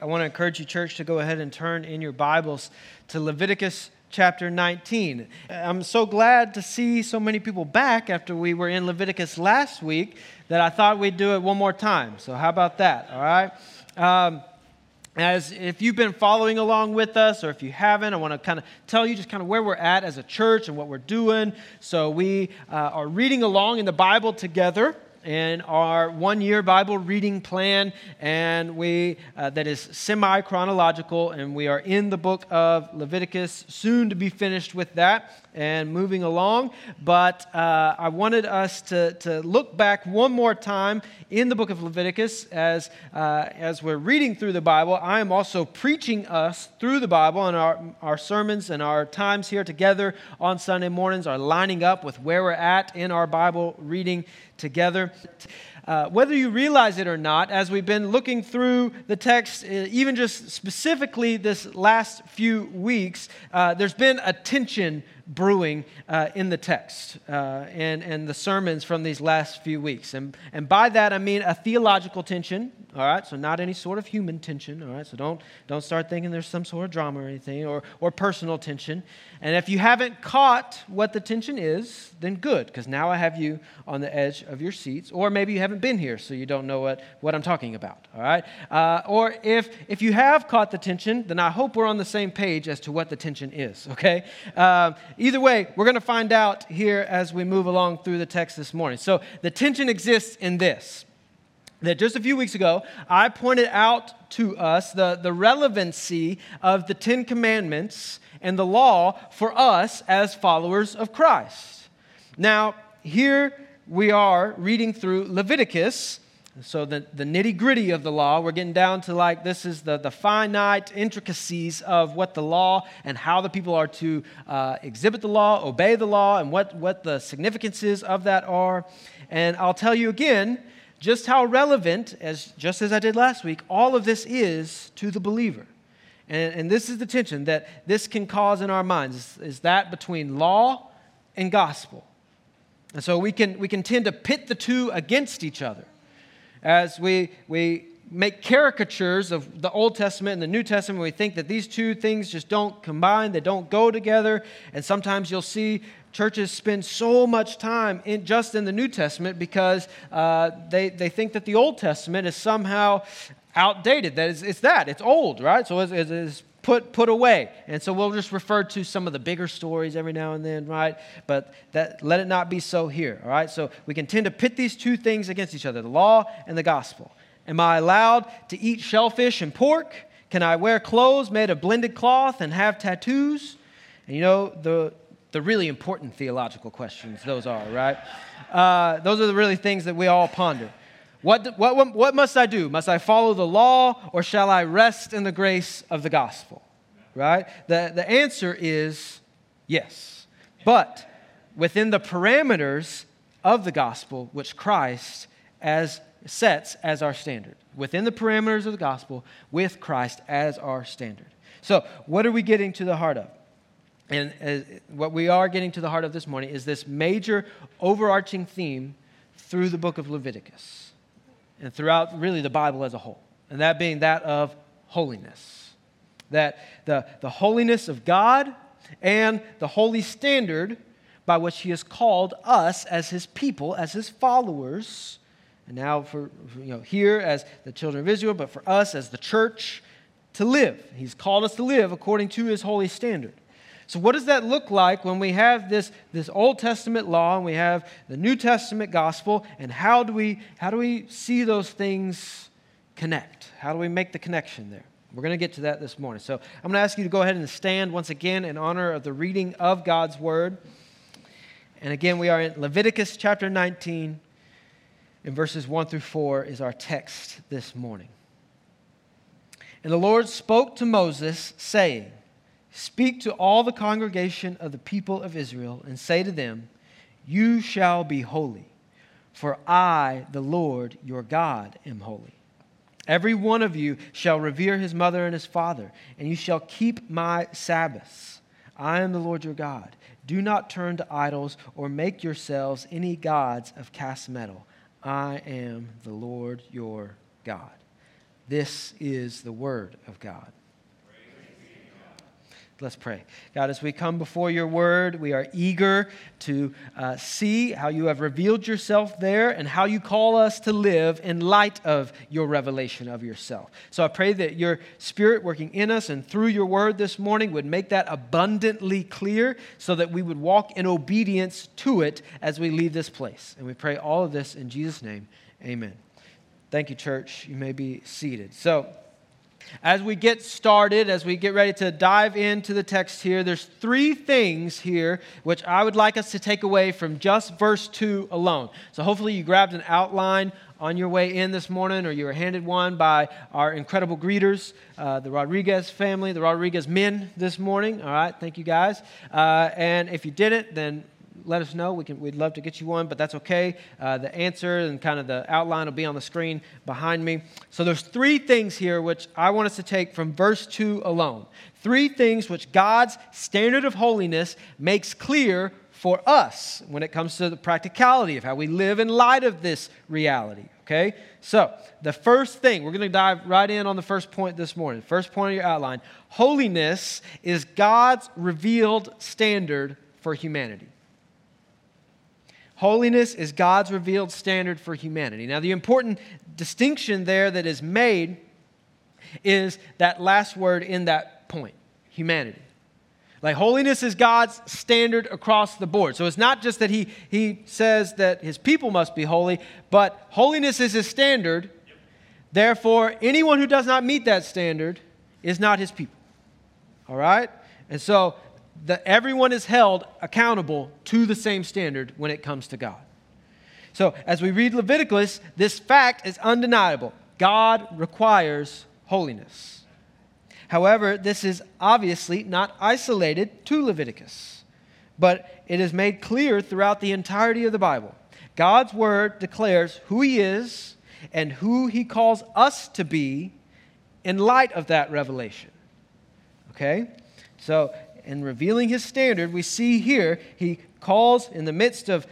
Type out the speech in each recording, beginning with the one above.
I want to encourage you, church, to go ahead and turn in your Bibles to Leviticus chapter 19. I'm so glad to see so many people back after we were in Leviticus last week that I thought we'd do it one more time. So, how about that? All right. Um, as if you've been following along with us or if you haven't i want to kind of tell you just kind of where we're at as a church and what we're doing so we uh, are reading along in the bible together in our one year Bible reading plan, and we uh, that is semi chronological, and we are in the book of Leviticus, soon to be finished with that and moving along. But uh, I wanted us to, to look back one more time in the book of Leviticus as, uh, as we're reading through the Bible. I am also preaching us through the Bible, and our, our sermons and our times here together on Sunday mornings are lining up with where we're at in our Bible reading together. Uh, whether you realize it or not, as we've been looking through the text, uh, even just specifically this last few weeks, uh, there's been a tension brewing uh, in the text uh, and, and the sermons from these last few weeks. And, and by that, I mean a theological tension, all right? So, not any sort of human tension, all right? So, don't, don't start thinking there's some sort of drama or anything, or, or personal tension. And if you haven't caught what the tension is, then good, because now I have you on the edge of your seats. Or maybe you haven't been here, so you don't know what, what I'm talking about, all right? Uh, or if, if you have caught the tension, then I hope we're on the same page as to what the tension is, okay? Uh, either way, we're going to find out here as we move along through the text this morning. So the tension exists in this that just a few weeks ago, I pointed out to us the, the relevancy of the Ten Commandments and the law for us as followers of Christ. Now, here we are reading through Leviticus, so, the, the nitty gritty of the law, we're getting down to like this is the, the finite intricacies of what the law and how the people are to uh, exhibit the law, obey the law, and what, what the significances of that are. And I'll tell you again just how relevant, as, just as I did last week, all of this is to the believer. And, and this is the tension that this can cause in our minds is, is that between law and gospel. And so we can, we can tend to pit the two against each other as we, we make caricatures of the Old Testament and the New Testament. We think that these two things just don't combine, they don't go together. And sometimes you'll see churches spend so much time in, just in the New Testament because uh, they, they think that the Old Testament is somehow outdated. That is, it's that, it's old, right? So it's, it's put, put away. And so we'll just refer to some of the bigger stories every now and then, right? But that, let it not be so here, all right? So we can tend to pit these two things against each other the law and the gospel. Am I allowed to eat shellfish and pork? Can I wear clothes made of blended cloth and have tattoos? And you know, the, the really important theological questions those are, right? Uh, those are the really things that we all ponder. What, what, what must I do? Must I follow the law or shall I rest in the grace of the gospel? Right? The, the answer is yes. But within the parameters of the gospel, which Christ as sets as our standard. Within the parameters of the gospel, with Christ as our standard. So, what are we getting to the heart of? And uh, what we are getting to the heart of this morning is this major overarching theme through the book of Leviticus and throughout really the Bible as a whole, and that being that of holiness. That the, the holiness of God and the holy standard by which He has called us as His people, as His followers, and now for, you know, here as the children of Israel, but for us as the church to live. He's called us to live according to His holy standard. So, what does that look like when we have this, this Old Testament law and we have the New Testament gospel? And how do, we, how do we see those things connect? How do we make the connection there? We're going to get to that this morning. So, I'm going to ask you to go ahead and stand once again in honor of the reading of God's word. And again, we are in Leviticus chapter 19, and verses 1 through 4 is our text this morning. And the Lord spoke to Moses, saying, Speak to all the congregation of the people of Israel and say to them, You shall be holy, for I, the Lord your God, am holy. Every one of you shall revere his mother and his father, and you shall keep my Sabbaths. I am the Lord your God. Do not turn to idols or make yourselves any gods of cast metal. I am the Lord your God. This is the Word of God. Let's pray. God, as we come before your word, we are eager to uh, see how you have revealed yourself there and how you call us to live in light of your revelation of yourself. So I pray that your spirit working in us and through your word this morning would make that abundantly clear so that we would walk in obedience to it as we leave this place. And we pray all of this in Jesus' name. Amen. Thank you, church. You may be seated. So, as we get started, as we get ready to dive into the text here, there's three things here which I would like us to take away from just verse 2 alone. So hopefully you grabbed an outline on your way in this morning or you were handed one by our incredible greeters, uh, the Rodriguez family, the Rodriguez men this morning. All right, thank you guys. Uh, and if you didn't, then let us know. We can, we'd love to get you one, but that's okay. Uh, the answer and kind of the outline will be on the screen behind me. So there's three things here which I want us to take from verse 2 alone. Three things which God's standard of holiness makes clear for us when it comes to the practicality of how we live in light of this reality. Okay? So, the first thing, we're going to dive right in on the first point this morning. First point of your outline holiness is God's revealed standard for humanity. Holiness is God's revealed standard for humanity. Now, the important distinction there that is made is that last word in that point humanity. Like, holiness is God's standard across the board. So it's not just that he, he says that his people must be holy, but holiness is his standard. Therefore, anyone who does not meet that standard is not his people. All right? And so that everyone is held accountable to the same standard when it comes to God. So, as we read Leviticus, this fact is undeniable. God requires holiness. However, this is obviously not isolated to Leviticus, but it is made clear throughout the entirety of the Bible. God's word declares who He is and who He calls us to be in light of that revelation. Okay? So, in revealing his standard, we see here he calls in the midst of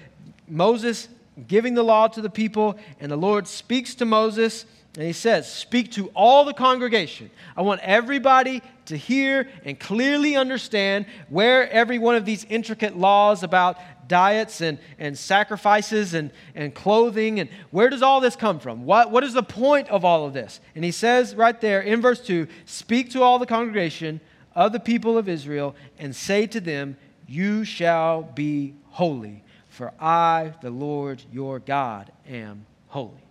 Moses giving the law to the people, and the Lord speaks to Moses, and he says, Speak to all the congregation. I want everybody to hear and clearly understand where every one of these intricate laws about diets and, and sacrifices and, and clothing and where does all this come from? What, what is the point of all of this? And he says right there in verse 2 Speak to all the congregation of the people of Israel and say to them, You shall be holy, for I, the Lord your God, am holy.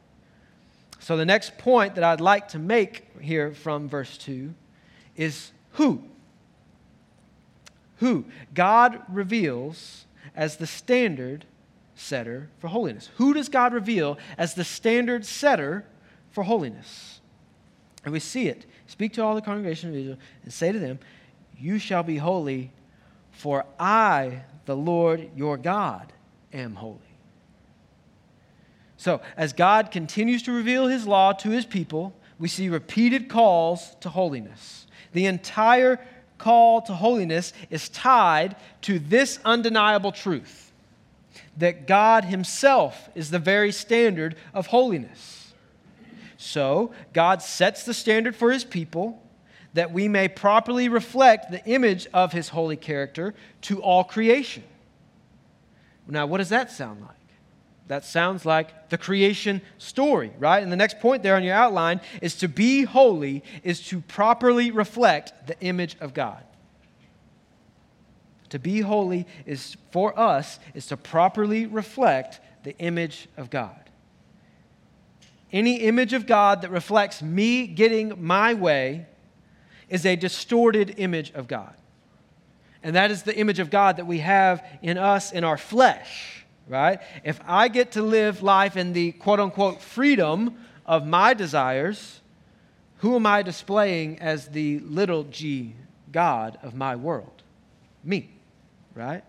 So, the next point that I'd like to make here from verse 2 is who? Who? God reveals as the standard setter for holiness. Who does God reveal as the standard setter for holiness? And we see it. Speak to all the congregation of Israel and say to them, you shall be holy, for I, the Lord your God, am holy. So, as God continues to reveal his law to his people, we see repeated calls to holiness. The entire call to holiness is tied to this undeniable truth that God himself is the very standard of holiness. So, God sets the standard for his people that we may properly reflect the image of his holy character to all creation. Now, what does that sound like? That sounds like the creation story, right? And the next point there on your outline is to be holy is to properly reflect the image of God. To be holy is for us is to properly reflect the image of God. Any image of God that reflects me getting my way is a distorted image of God. And that is the image of God that we have in us in our flesh, right? If I get to live life in the quote unquote freedom of my desires, who am I displaying as the little g God of my world? Me, right?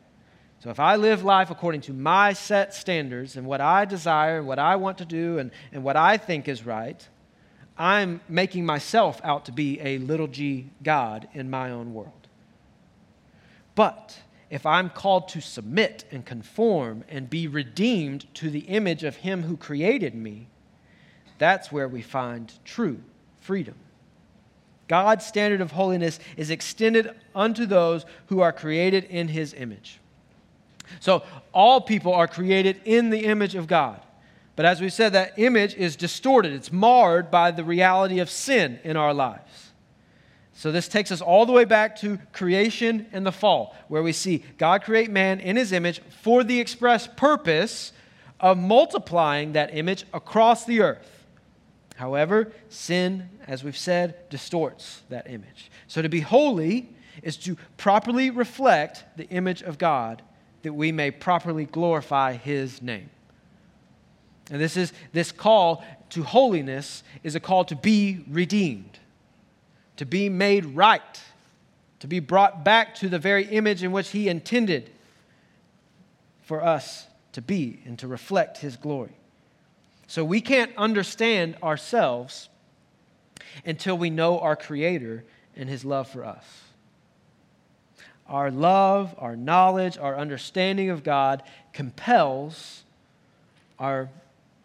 So if I live life according to my set standards and what I desire and what I want to do and, and what I think is right, I'm making myself out to be a little g God in my own world. But if I'm called to submit and conform and be redeemed to the image of Him who created me, that's where we find true freedom. God's standard of holiness is extended unto those who are created in his image. So, all people are created in the image of God. But as we said, that image is distorted, it's marred by the reality of sin in our lives. So, this takes us all the way back to creation and the fall, where we see God create man in his image for the express purpose of multiplying that image across the earth. However, sin, as we've said, distorts that image. So to be holy is to properly reflect the image of God that we may properly glorify his name. And this is this call to holiness is a call to be redeemed, to be made right, to be brought back to the very image in which he intended for us to be and to reflect his glory. So we can't understand ourselves until we know our Creator and His love for us. Our love, our knowledge, our understanding of God compels our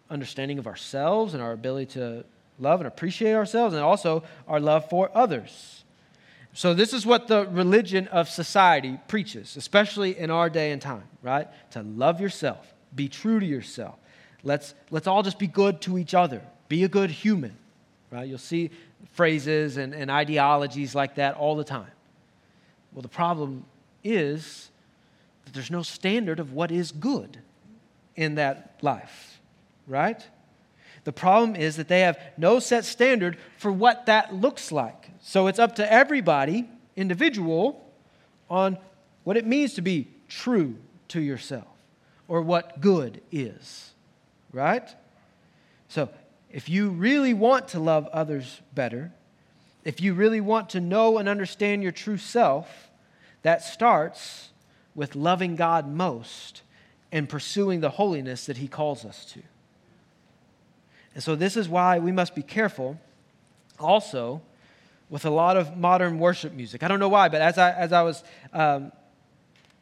understanding of ourselves and our ability to love and appreciate ourselves, and also our love for others. So, this is what the religion of society preaches, especially in our day and time, right? To love yourself, be true to yourself, Let's, let's all just be good to each other. Be a good human. Right? You'll see phrases and, and ideologies like that all the time. Well, the problem is that there's no standard of what is good in that life, right? The problem is that they have no set standard for what that looks like. So it's up to everybody, individual, on what it means to be true to yourself or what good is right? So, if you really want to love others better, if you really want to know and understand your true self, that starts with loving God most and pursuing the holiness that He calls us to. And so, this is why we must be careful also with a lot of modern worship music. I don't know why, but as I, as I was um,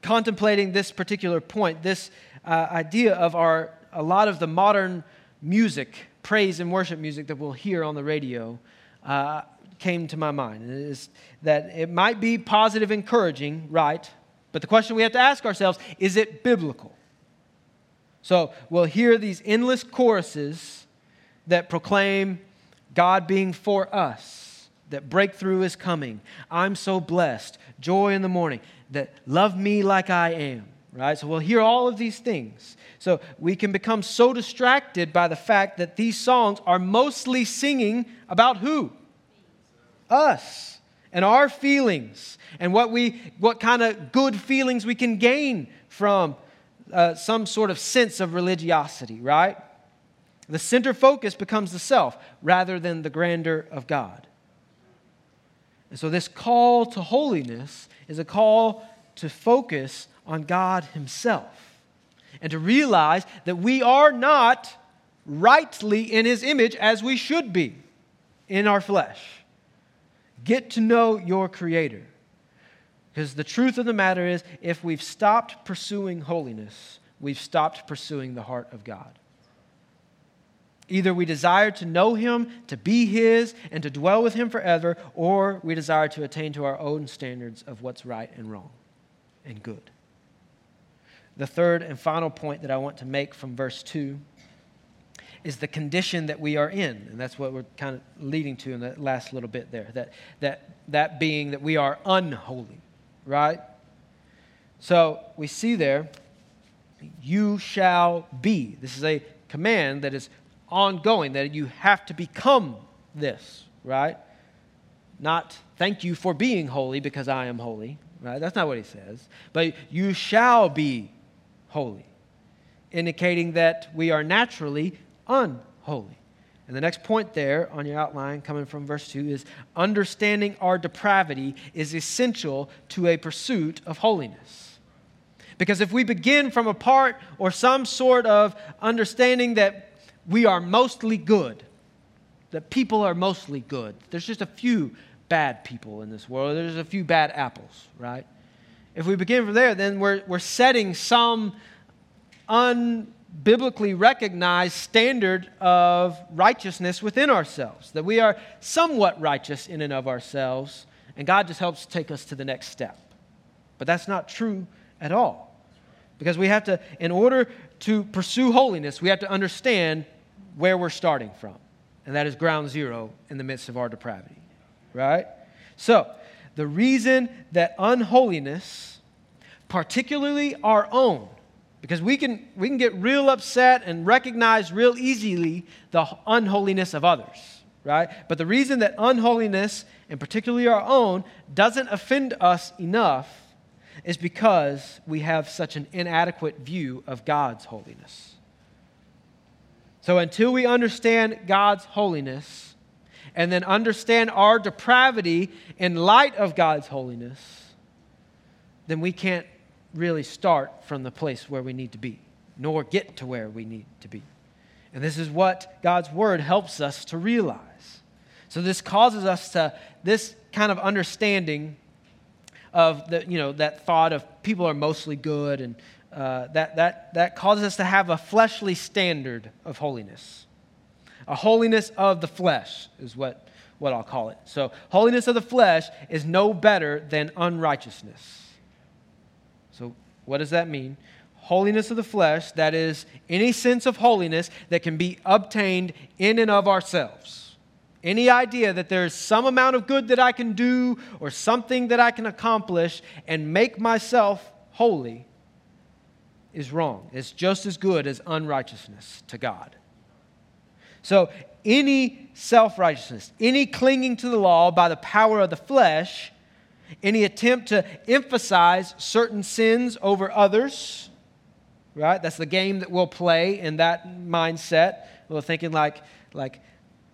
contemplating this particular point, this uh, idea of our a lot of the modern music, praise and worship music that we'll hear on the radio, uh, came to my mind. Is that it might be positive, encouraging, right? But the question we have to ask ourselves is it biblical? So we'll hear these endless choruses that proclaim God being for us, that breakthrough is coming. I'm so blessed, joy in the morning, that love me like I am right? So we'll hear all of these things. So we can become so distracted by the fact that these songs are mostly singing about who? Us and our feelings and what we what kind of good feelings we can gain from uh, some sort of sense of religiosity, right? The center focus becomes the self rather than the grandeur of God. And so this call to holiness is a call to focus on God Himself and to realize that we are not rightly in His image as we should be in our flesh. Get to know your Creator. Because the truth of the matter is, if we've stopped pursuing holiness, we've stopped pursuing the heart of God. Either we desire to know Him, to be His, and to dwell with Him forever, or we desire to attain to our own standards of what's right and wrong and good. The third and final point that I want to make from verse 2 is the condition that we are in. And that's what we're kind of leading to in the last little bit there. That, that, that being that we are unholy, right? So we see there, you shall be. This is a command that is ongoing, that you have to become this, right? Not thank you for being holy because I am holy, right? That's not what he says. But you shall be holy, indicating that we are naturally unholy. And the next point there on your outline, coming from verse 2, is understanding our depravity is essential to a pursuit of holiness. Because if we begin from a part or some sort of understanding that we are mostly good, that people are mostly good, there's just a few bad people in this world, there's a few bad apples, right? If we begin from there, then we're, we're setting some biblically recognized standard of righteousness within ourselves, that we are somewhat righteous in and of ourselves, and God just helps take us to the next step. But that's not true at all. Because we have to, in order to pursue holiness, we have to understand where we're starting from. And that is ground zero in the midst of our depravity. Right? So, the reason that unholiness, particularly our own, because we can, we can get real upset and recognize real easily the unholiness of others, right? But the reason that unholiness, and particularly our own, doesn't offend us enough is because we have such an inadequate view of God's holiness. So until we understand God's holiness and then understand our depravity in light of God's holiness, then we can't really start from the place where we need to be, nor get to where we need to be. And this is what God's word helps us to realize. So this causes us to this kind of understanding of the you know that thought of people are mostly good and uh, that that that causes us to have a fleshly standard of holiness, a holiness of the flesh is what what I'll call it. So holiness of the flesh is no better than unrighteousness. What does that mean? Holiness of the flesh, that is, any sense of holiness that can be obtained in and of ourselves. Any idea that there's some amount of good that I can do or something that I can accomplish and make myself holy is wrong. It's just as good as unrighteousness to God. So, any self righteousness, any clinging to the law by the power of the flesh, any attempt to emphasize certain sins over others, right? That's the game that we'll play in that mindset. We're thinking like, like,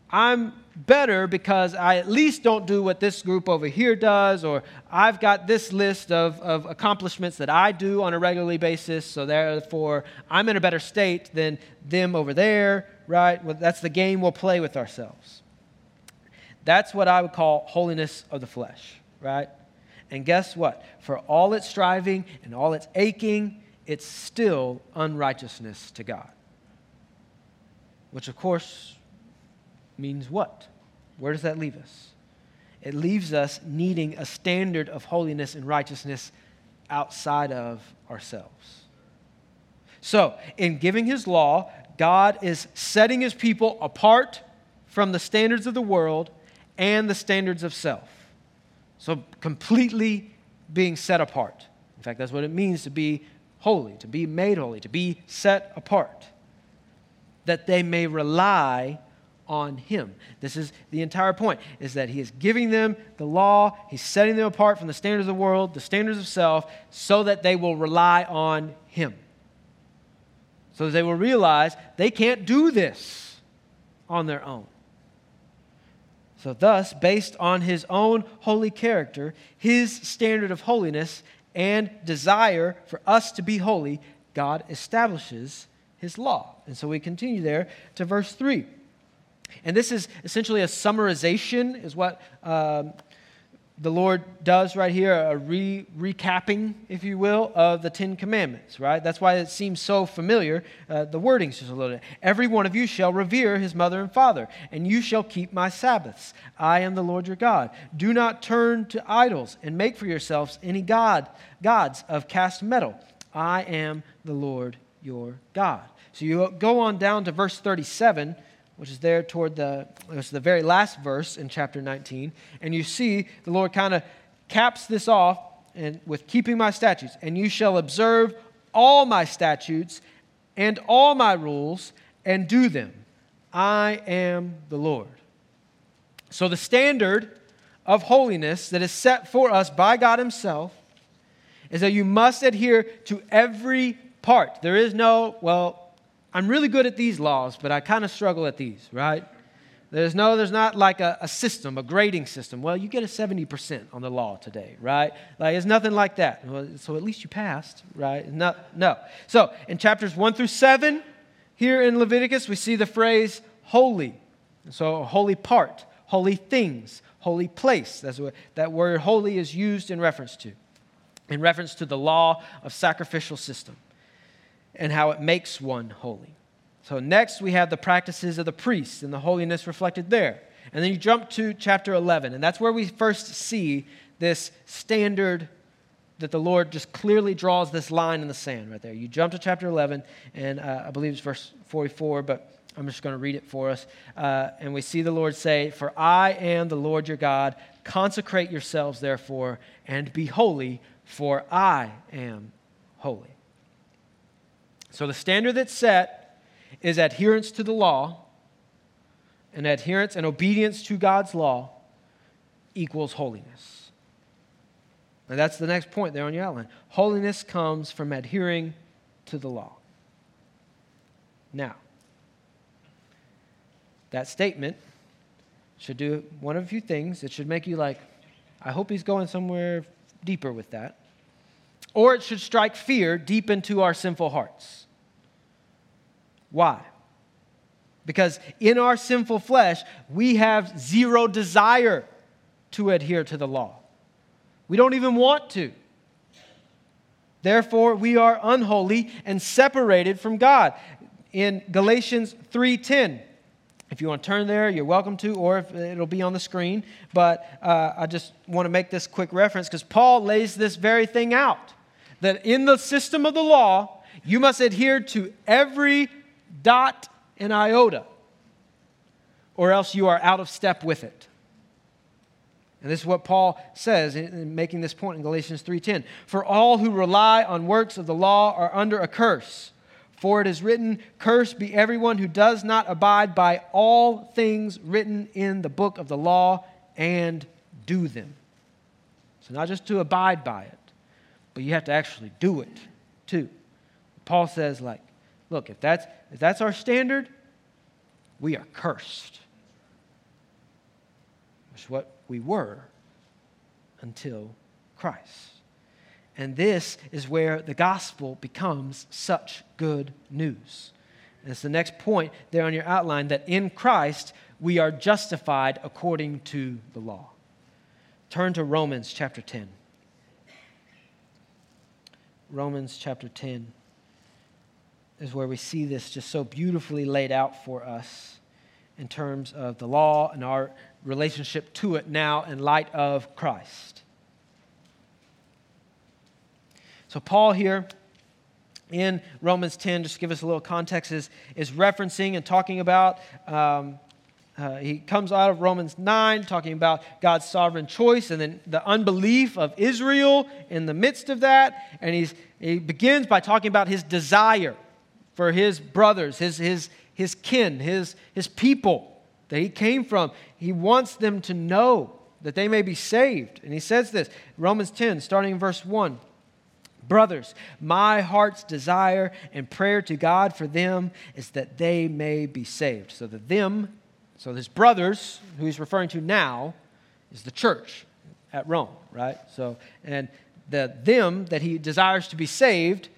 I'm better because I at least don't do what this group over here does, or I've got this list of, of accomplishments that I do on a regularly basis, so therefore I'm in a better state than them over there, right? Well, that's the game we'll play with ourselves. That's what I would call holiness of the flesh, right? And guess what? For all its striving and all its aching, it's still unrighteousness to God. Which, of course, means what? Where does that leave us? It leaves us needing a standard of holiness and righteousness outside of ourselves. So, in giving his law, God is setting his people apart from the standards of the world and the standards of self. So, completely being set apart. In fact, that's what it means to be holy, to be made holy, to be set apart. That they may rely on him. This is the entire point is that he is giving them the law, he's setting them apart from the standards of the world, the standards of self so that they will rely on him. So that they will realize they can't do this on their own. So, thus, based on his own holy character, his standard of holiness, and desire for us to be holy, God establishes his law. And so we continue there to verse 3. And this is essentially a summarization, is what um, the Lord does right here a re- recapping, if you will, of the Ten Commandments, right? That's why it seems so familiar. Uh, the wording's just a little bit. Every one of you shall revere his mother and father, and you shall keep my Sabbaths. I am the Lord your God. Do not turn to idols and make for yourselves any god, gods of cast metal. I am the Lord your God. So you go on down to verse 37 which is there toward the, it's the very last verse in chapter 19. And you see the Lord kind of caps this off and with keeping my statutes. And you shall observe all my statutes and all my rules and do them. I am the Lord. So the standard of holiness that is set for us by God Himself is that you must adhere to every part. There is no, well, I'm really good at these laws, but I kind of struggle at these, right? There's no, there's not like a, a, system, a grading system. Well, you get a 70% on the law today, right? Like, it's nothing like that. Well, so at least you passed, right? No, no. So in chapters 1 through 7, here in Leviticus, we see the phrase holy. So, holy part, holy things, holy place. That's what that word holy is used in reference to, in reference to the law of sacrificial system. And how it makes one holy. So, next we have the practices of the priests and the holiness reflected there. And then you jump to chapter 11, and that's where we first see this standard that the Lord just clearly draws this line in the sand right there. You jump to chapter 11, and uh, I believe it's verse 44, but I'm just going to read it for us. Uh, and we see the Lord say, For I am the Lord your God. Consecrate yourselves, therefore, and be holy, for I am holy. So the standard that's set is adherence to the law, and adherence and obedience to God's law equals holiness. And that's the next point there on your outline. Holiness comes from adhering to the law. Now, that statement should do one of a few things. It should make you like, I hope he's going somewhere deeper with that. Or it should strike fear deep into our sinful hearts. Why? Because in our sinful flesh, we have zero desire to adhere to the law. We don't even want to. Therefore, we are unholy and separated from God. In Galatians 3:10, if you want to turn there, you're welcome to, or if it'll be on the screen. But uh, I just want to make this quick reference because Paul lays this very thing out that in the system of the law, you must adhere to every dot and iota, or else you are out of step with it. And this is what Paul says in making this point in Galatians 3:10. For all who rely on works of the law are under a curse. For it is written, Cursed be everyone who does not abide by all things written in the book of the law and do them. So, not just to abide by it, but you have to actually do it too. Paul says, like, look, if that's, if that's our standard, we are cursed. Is what we were until Christ. And this is where the gospel becomes such good news. And it's the next point there on your outline that in Christ we are justified according to the law. Turn to Romans chapter 10. Romans chapter 10 is where we see this just so beautifully laid out for us in terms of the law and our relationship to it now in light of Christ. So, Paul here in Romans 10, just to give us a little context, is, is referencing and talking about. Um, uh, he comes out of Romans 9 talking about God's sovereign choice and then the unbelief of Israel in the midst of that. And he's, he begins by talking about his desire for his brothers, his, his, his kin, his, his people that he came from. He wants them to know that they may be saved. And he says this Romans 10, starting in verse 1. Brothers, my heart's desire and prayer to God for them is that they may be saved. So the them, so his brothers, who he's referring to now, is the church at Rome, right? So, and the them that he desires to be saved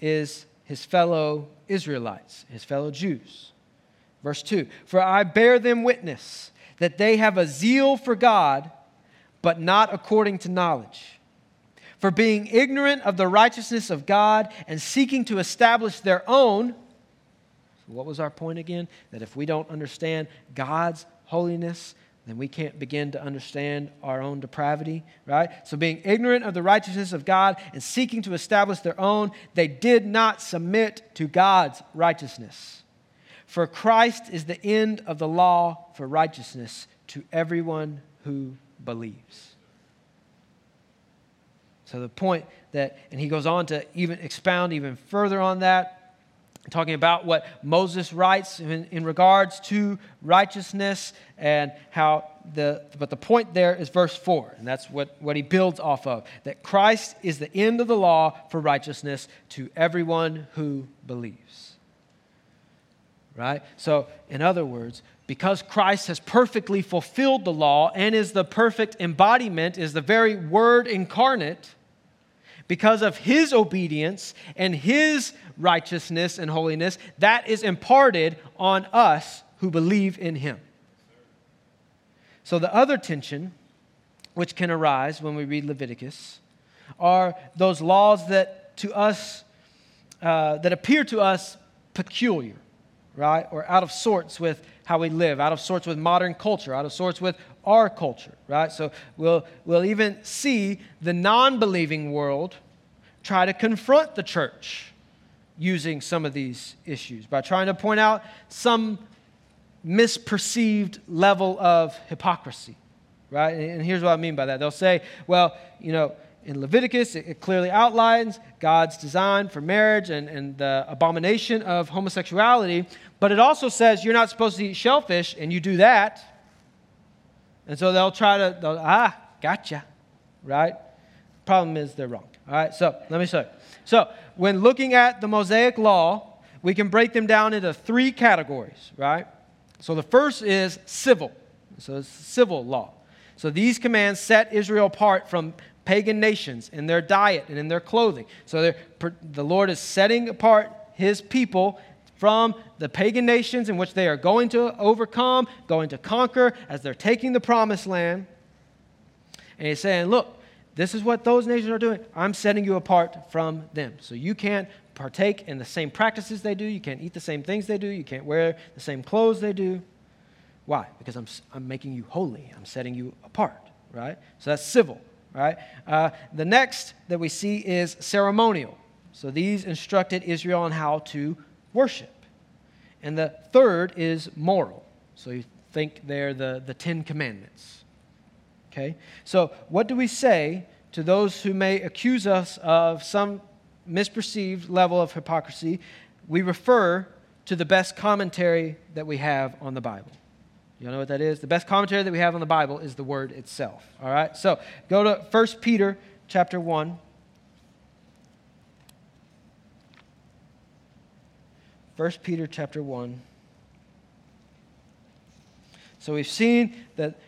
is his fellow Israelites, his fellow Jews. Verse 2 For I bear them witness that they have a zeal for God, but not according to knowledge for being ignorant of the righteousness of God and seeking to establish their own. what was our point again? That if we don't understand God's holiness, then we can't begin to understand our own depravity, right? So, being ignorant of the righteousness of God and seeking to establish their own, they did not submit to God's righteousness. For Christ is the end of the law for righteousness to everyone who believes. So the point that, and he goes on to even expound even further on that, talking about what Moses writes in, in regards to righteousness and how the, but the point there is verse 4, and that's what, what he builds off of that Christ is the end of the law for righteousness to everyone who believes. Right? So, in other words, because Christ has perfectly fulfilled the law and is the perfect embodiment, is the very word incarnate because of his obedience and his righteousness and holiness, that is imparted on us who believe in him. So, the other tension which can arise when we read Leviticus are those laws that to us uh, that appear to us peculiar, right? Or out of sorts with how we live, out of sorts with modern culture, out of sorts with our culture, right? So we'll, we'll even see the non believing world try to confront the church using some of these issues by trying to point out some misperceived level of hypocrisy, right? And here's what I mean by that. They'll say, well, you know, in Leviticus, it, clearly outlines God's design for marriage and, and the abomination of homosexuality, but it also says you're not supposed to eat shellfish, and you do that. And so they'll try to, they'll, ah, gotcha, right? Problem is they're wrong. All right, so let me show you. So when looking at the Mosaic Law, we can break them down into three categories, right? So the first is civil. So it's civil law. So these commands set Israel apart from pagan nations in their diet and in their clothing. So the Lord is setting apart his people from the pagan nations in which they are going to overcome, going to conquer as they're taking the promised land. And he's saying, Look, this is what those nations are doing. I'm setting you apart from them. So you can't partake in the same practices they do. You can't eat the same things they do. You can't wear the same clothes they do. Why? Because I'm, I'm making you holy. I'm setting you apart, right? So that's civil, right? Uh, the next that we see is ceremonial. So these instructed Israel on how to worship. And the third is moral. So you think they're the, the Ten Commandments. Okay? So what do we say to those who may accuse us of some misperceived level of hypocrisy, we refer to the best commentary that we have on the Bible. You know what that is? The best commentary that we have on the Bible is the word itself. All right? So go to 1 Peter chapter 1. 1 Peter chapter 1. So we've seen that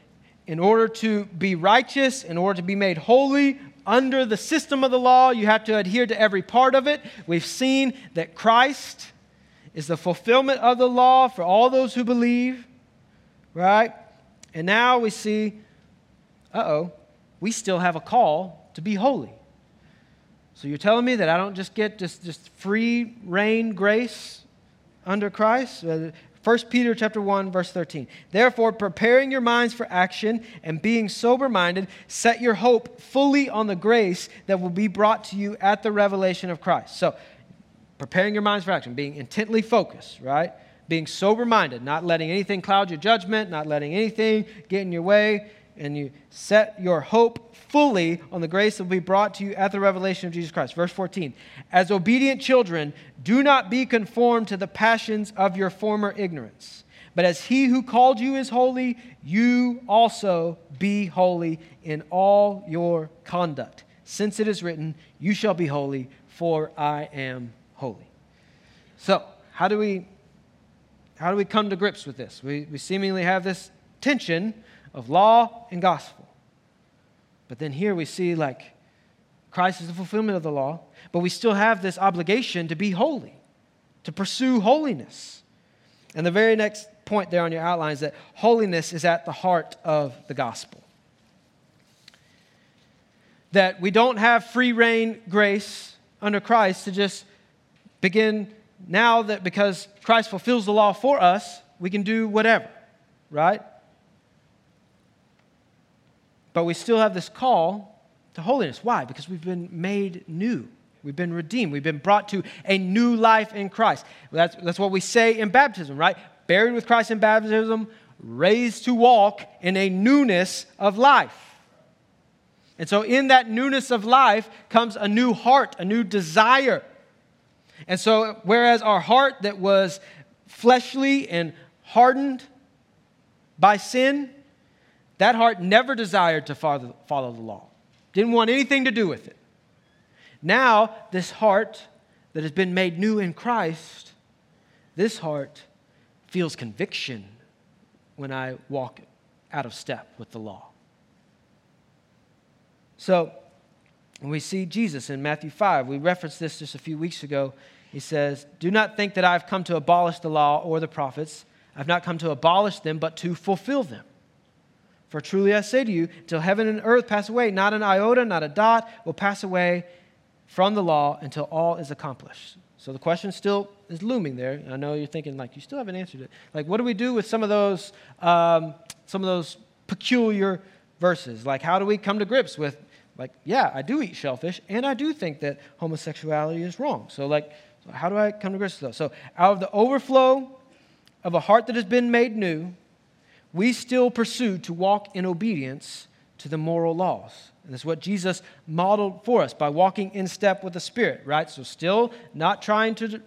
in order to be righteous, in order to be made holy, under the system of the law, you have to adhere to every part of it. We've seen that Christ is the fulfillment of the law for all those who believe, right? And now we see, uh oh, we still have a call to be holy. So you're telling me that I don't just get just, just free reign grace under Christ? 1 Peter chapter 1 verse 13. Therefore, preparing your minds for action and being sober-minded, set your hope fully on the grace that will be brought to you at the revelation of Christ. So, preparing your minds for action, being intently focused, right? Being sober-minded, not letting anything cloud your judgment, not letting anything get in your way, and you set your hope fully on the grace that will be brought to you at the revelation of Jesus Christ. Verse 14 As obedient children, do not be conformed to the passions of your former ignorance. But as he who called you is holy, you also be holy in all your conduct. Since it is written, You shall be holy, for I am holy. So, how do we, how do we come to grips with this? We, we seemingly have this tension of law and gospel. But then here we see like Christ is the fulfillment of the law, but we still have this obligation to be holy, to pursue holiness. And the very next point there on your outline is that holiness is at the heart of the gospel. That we don't have free reign grace under Christ to just begin now that because Christ fulfills the law for us, we can do whatever, right? But we still have this call to holiness. Why? Because we've been made new. We've been redeemed. We've been brought to a new life in Christ. That's, that's what we say in baptism, right? Buried with Christ in baptism, raised to walk in a newness of life. And so, in that newness of life comes a new heart, a new desire. And so, whereas our heart that was fleshly and hardened by sin, that heart never desired to follow, the law, didn't want anything to do with it. Now, this heart that has been made new in Christ, this heart feels conviction when I walk out of step with the law. So, we see Jesus in Matthew 5, we referenced this just a few weeks ago. He says, Do not think that I've come to abolish the law or the prophets. I've not come to abolish them, but to fulfill them. For truly I say to you, till heaven and earth pass away, not an iota, not a dot will pass away from the law until all is accomplished. So the question still is looming there. I know you're thinking, like, you still haven't answered it. Like, what do we do with some of those, um, some of those peculiar verses? Like, how do we come to grips with, like, yeah, I do eat shellfish, and I do think that homosexuality is wrong. So, like, so how do I come to grips with those? So, out of the overflow of a heart that has been made new, we still pursue to walk in obedience to the moral laws. And that's what Jesus modeled for us by walking in step with the Spirit, right? So, still not trying to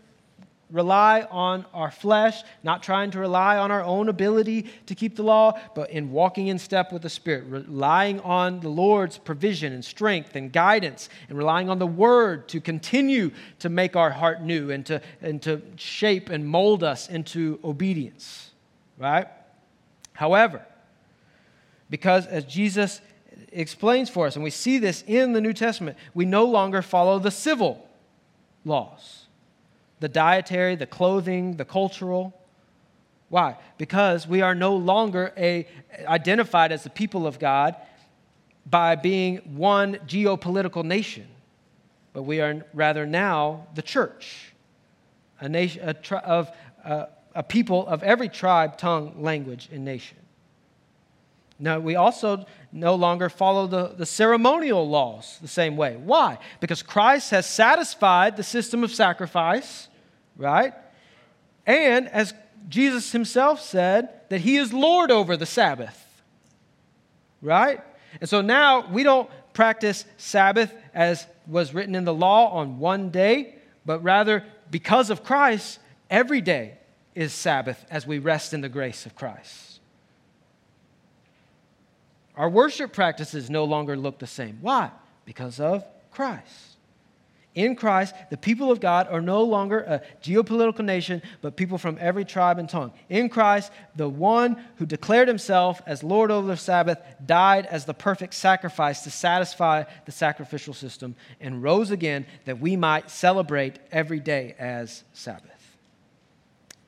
rely on our flesh, not trying to rely on our own ability to keep the law, but in walking in step with the Spirit, relying on the Lord's provision and strength and guidance, and relying on the Word to continue to make our heart new and to, and to shape and mold us into obedience, right? However, because as Jesus explains for us, and we see this in the New Testament, we no longer follow the civil laws the dietary, the clothing, the cultural. Why? Because we are no longer a, identified as the people of God by being one geopolitical nation, but we are rather now the church, a, nation, a, tri- of, uh, a people of every tribe, tongue, language, and nation. Now, we also no longer follow the, the ceremonial laws the same way. Why? Because Christ has satisfied the system of sacrifice, right? And as Jesus himself said, that he is Lord over the Sabbath, right? And so now we don't practice Sabbath as was written in the law on one day, but rather because of Christ, every day is Sabbath as we rest in the grace of Christ. Our worship practices no longer look the same. Why? Because of Christ. In Christ, the people of God are no longer a geopolitical nation, but people from every tribe and tongue. In Christ, the one who declared himself as Lord over the Sabbath died as the perfect sacrifice to satisfy the sacrificial system and rose again that we might celebrate every day as Sabbath.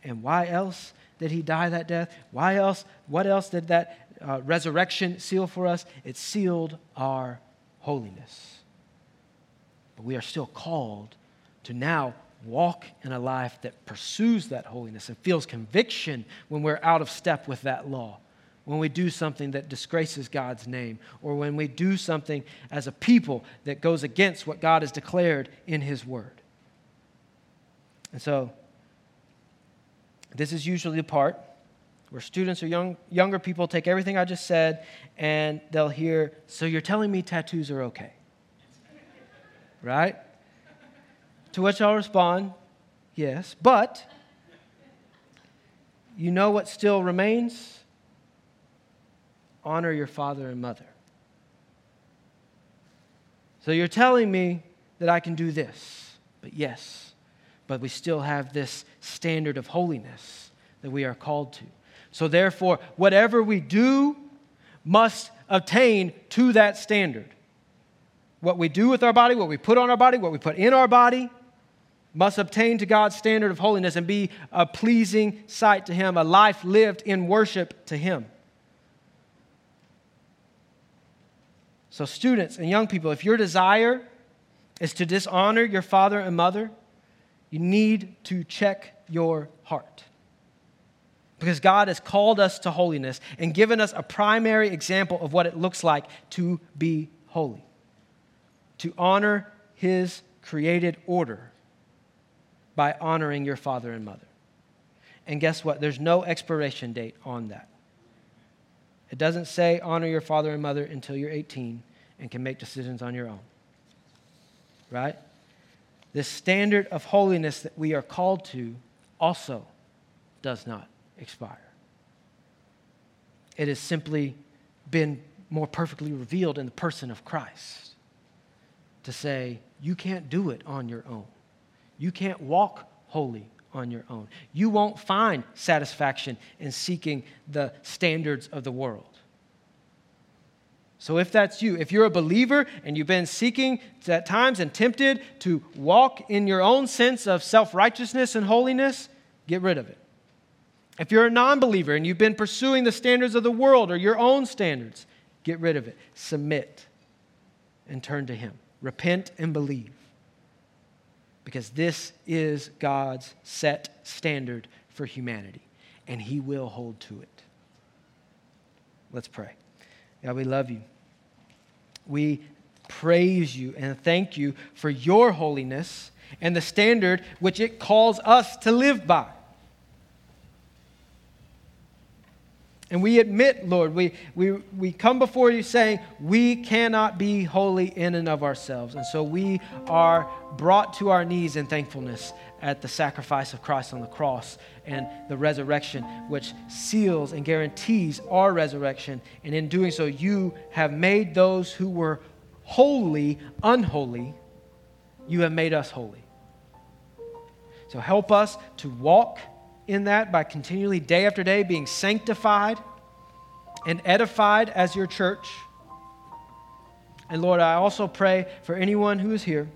And why else did he die that death? Why else? What else did that uh, resurrection seal for us? It sealed our holiness. But we are still called to now walk in a life that pursues that holiness and feels conviction when we're out of step with that law, when we do something that disgraces God's name, or when we do something as a people that goes against what God has declared in His Word. And so, this is usually the part where students or young, younger people take everything I just said and they'll hear, So you're telling me tattoos are okay? right? To which I'll respond, Yes, but you know what still remains? Honor your father and mother. So you're telling me that I can do this, but yes, but we still have this standard of holiness that we are called to. So, therefore, whatever we do must attain to that standard. What we do with our body, what we put on our body, what we put in our body, must obtain to God's standard of holiness and be a pleasing sight to Him, a life lived in worship to Him. So, students and young people, if your desire is to dishonor your father and mother, you need to check your heart. Because God has called us to holiness and given us a primary example of what it looks like to be holy, to honor His created order by honoring your father and mother. And guess what? There's no expiration date on that. It doesn't say honor your father and mother until you're 18 and can make decisions on your own. Right? This standard of holiness that we are called to also does not expire. It has simply been more perfectly revealed in the person of Christ to say, you can't do it on your own. You can't walk holy on your own. You won't find satisfaction in seeking the standards of the world. So, if that's you, if you're a believer and you've been seeking at times and tempted to walk in your own sense of self righteousness and holiness, get rid of it. If you're a non believer and you've been pursuing the standards of the world or your own standards, get rid of it. Submit and turn to Him. Repent and believe. because this is God's set standard for humanity, and He will hold to it. Let's pray. God, we love you. We praise you and thank you for your holiness and the standard which it calls us to live by. And we admit, Lord, we, we, we come before you saying we cannot be holy in and of ourselves. And so we are brought to our knees in thankfulness at the sacrifice of Christ on the cross and the resurrection, which seals and guarantees our resurrection. And in doing so, you have made those who were holy unholy. You have made us holy. So help us to walk in that by continually, day after day, being sanctified and edified as your church. And Lord, I also pray for anyone who is here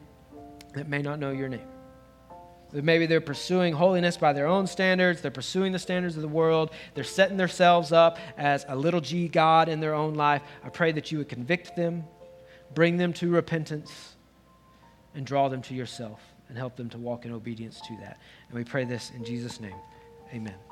that may not know your name. That maybe they're pursuing holiness by their own standards, they're pursuing the standards of the world, they're setting themselves up as a little g God in their own life. I pray that you would convict them, bring them to repentance, and draw them to yourself and help them to walk in obedience to that. And we pray this in Jesus' name. Amen.